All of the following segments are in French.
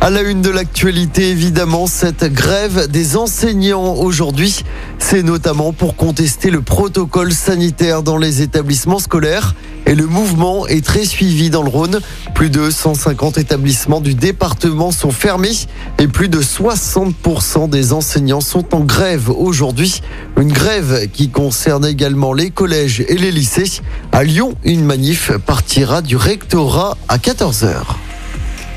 À la une de l'actualité, évidemment, cette grève des enseignants aujourd'hui, c'est notamment pour contester le protocole sanitaire dans les établissements scolaires. Et le mouvement est très suivi dans le Rhône. Plus de 150 établissements du département sont fermés et plus de 60% des enseignants sont en grève aujourd'hui. Une grève qui concerne également les collèges et les lycées. À Lyon, une manif partira du rectorat à 14h.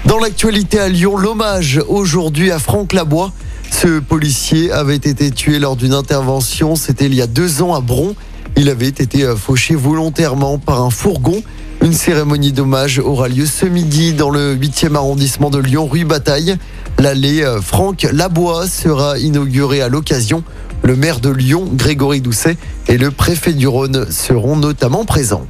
Dans l'actualité à Lyon, l'hommage aujourd'hui à Franck Labois. Ce policier avait été tué lors d'une intervention, c'était il y a deux ans à Bron. Il avait été fauché volontairement par un fourgon. Une cérémonie d'hommage aura lieu ce midi dans le 8e arrondissement de Lyon, rue Bataille. L'allée Franck Labois sera inaugurée à l'occasion. Le maire de Lyon, Grégory Doucet, et le préfet du Rhône seront notamment présents.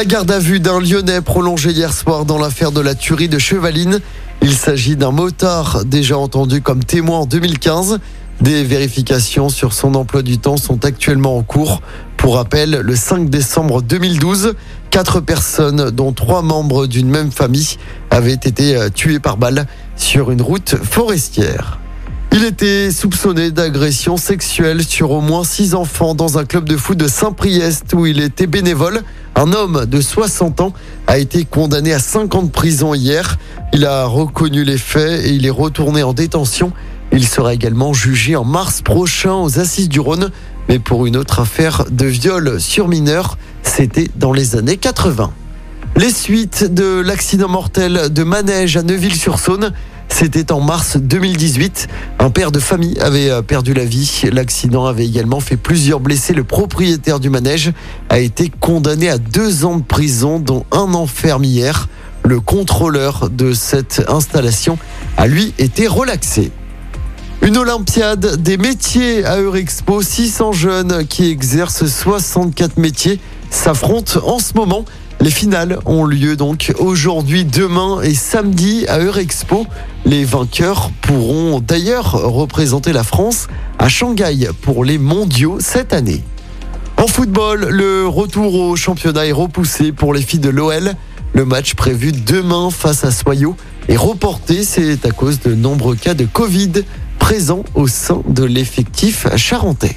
La garde à vue d'un Lyonnais prolongée hier soir dans l'affaire de la tuerie de Chevaline. Il s'agit d'un motard déjà entendu comme témoin en 2015. Des vérifications sur son emploi du temps sont actuellement en cours. Pour rappel, le 5 décembre 2012, quatre personnes, dont trois membres d'une même famille, avaient été tuées par balle sur une route forestière. Il était soupçonné d'agression sexuelle sur au moins six enfants dans un club de foot de Saint-Priest où il était bénévole. Un homme de 60 ans a été condamné à 5 ans de prison hier. Il a reconnu les faits et il est retourné en détention. Il sera également jugé en mars prochain aux Assises du Rhône, mais pour une autre affaire de viol sur mineur. C'était dans les années 80. Les suites de l'accident mortel de Manège à Neuville-sur-Saône. C'était en mars 2018. Un père de famille avait perdu la vie. L'accident avait également fait plusieurs blessés. Le propriétaire du manège a été condamné à deux ans de prison, dont un an ferme hier. Le contrôleur de cette installation a lui été relaxé. Une Olympiade des métiers à Eurexpo. 600 jeunes qui exercent 64 métiers s'affrontent en ce moment. Les finales ont lieu donc aujourd'hui, demain et samedi à Eurexpo. Les vainqueurs pourront d'ailleurs représenter la France à Shanghai pour les mondiaux cette année. En football, le retour au championnat est repoussé pour les filles de l'OL. Le match prévu demain face à Soyaux est reporté. C'est à cause de nombreux cas de Covid présents au sein de l'effectif charentais.